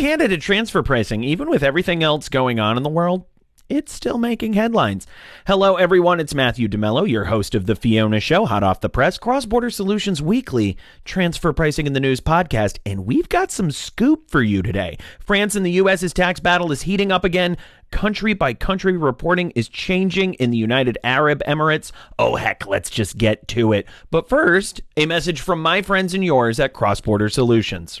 gotta hand transfer pricing, even with everything else going on in the world. It's still making headlines. Hello, everyone. It's Matthew DeMello, your host of The Fiona Show, hot off the press, Cross Border Solutions Weekly, Transfer Pricing in the News podcast. And we've got some scoop for you today. France and the U.S.'s tax battle is heating up again. Country by country reporting is changing in the United Arab Emirates. Oh, heck, let's just get to it. But first, a message from my friends and yours at Cross Border Solutions.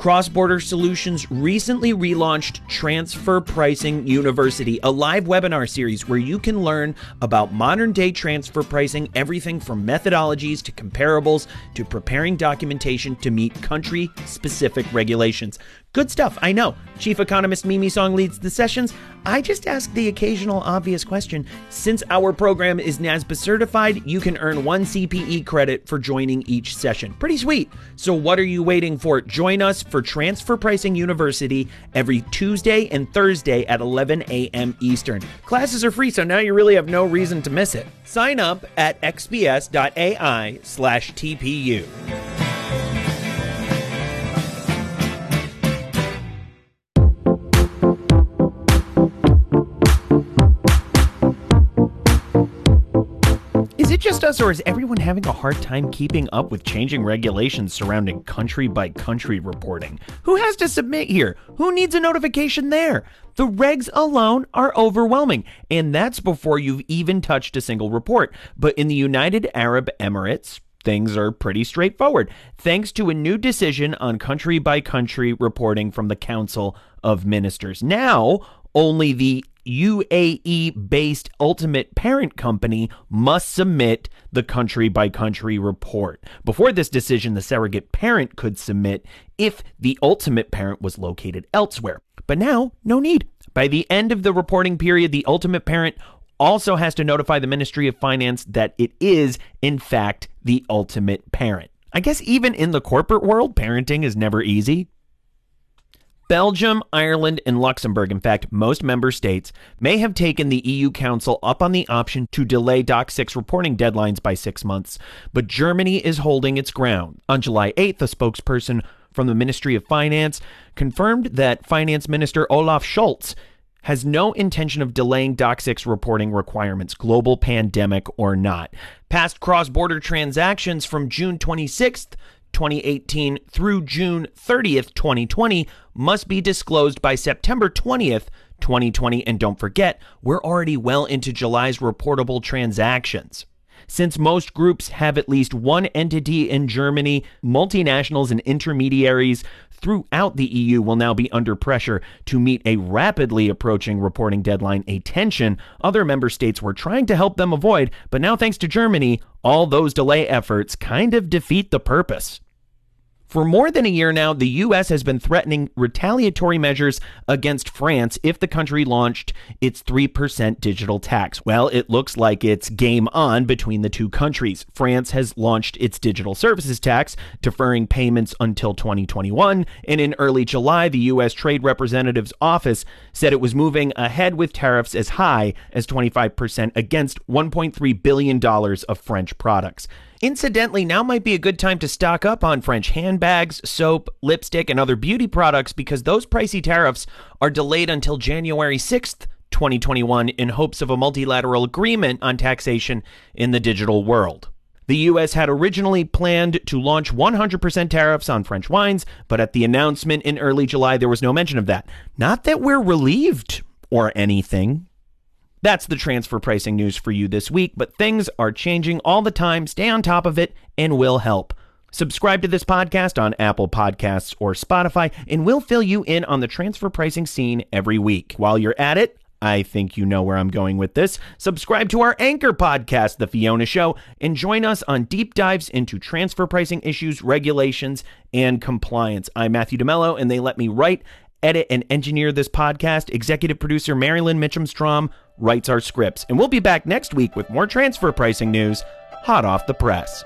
Cross Border Solutions recently relaunched Transfer Pricing University, a live webinar series where you can learn about modern day transfer pricing, everything from methodologies to comparables to preparing documentation to meet country specific regulations. Good stuff, I know. Chief economist Mimi Song leads the sessions. I just ask the occasional obvious question. Since our program is NASBA certified, you can earn one CPE credit for joining each session. Pretty sweet. So, what are you waiting for? Join us for Transfer Pricing University every Tuesday and Thursday at 11 a.m. Eastern. Classes are free, so now you really have no reason to miss it. Sign up at xbs.ai slash TPU. It just us, or is everyone having a hard time keeping up with changing regulations surrounding country by country reporting? Who has to submit here? Who needs a notification there? The regs alone are overwhelming, and that's before you've even touched a single report. But in the United Arab Emirates, things are pretty straightforward, thanks to a new decision on country by country reporting from the Council of Ministers. Now, only the UAE based ultimate parent company must submit the country by country report. Before this decision, the surrogate parent could submit if the ultimate parent was located elsewhere. But now, no need. By the end of the reporting period, the ultimate parent also has to notify the Ministry of Finance that it is, in fact, the ultimate parent. I guess even in the corporate world, parenting is never easy. Belgium, Ireland, and Luxembourg, in fact, most member states, may have taken the EU Council up on the option to delay DAC6 reporting deadlines by six months, but Germany is holding its ground. On July 8th, a spokesperson from the Ministry of Finance confirmed that Finance Minister Olaf Scholz has no intention of delaying DAC6 reporting requirements, global pandemic or not. Past cross border transactions from June 26th 2018 through June 30th, 2020 must be disclosed by September 20th, 2020. And don't forget, we're already well into July's reportable transactions. Since most groups have at least one entity in Germany, multinationals and intermediaries throughout the EU will now be under pressure to meet a rapidly approaching reporting deadline, a tension other member states were trying to help them avoid. But now, thanks to Germany, all those delay efforts kind of defeat the purpose. For more than a year now, the U.S. has been threatening retaliatory measures against France if the country launched its 3% digital tax. Well, it looks like it's game on between the two countries. France has launched its digital services tax, deferring payments until 2021. And in early July, the U.S. Trade Representative's office said it was moving ahead with tariffs as high as 25% against $1.3 billion of French products. Incidentally, now might be a good time to stock up on French handbags, soap, lipstick, and other beauty products because those pricey tariffs are delayed until January 6th, 2021, in hopes of a multilateral agreement on taxation in the digital world. The U.S. had originally planned to launch 100% tariffs on French wines, but at the announcement in early July, there was no mention of that. Not that we're relieved or anything. That's the transfer pricing news for you this week, but things are changing all the time. Stay on top of it and we'll help. Subscribe to this podcast on Apple Podcasts or Spotify, and we'll fill you in on the transfer pricing scene every week. While you're at it, I think you know where I'm going with this. Subscribe to our anchor podcast, The Fiona Show, and join us on deep dives into transfer pricing issues, regulations, and compliance. I'm Matthew DeMello, and they let me write, edit, and engineer this podcast. Executive producer Marilyn Mitchum Strom writes our scripts. And we'll be back next week with more transfer pricing news hot off the press.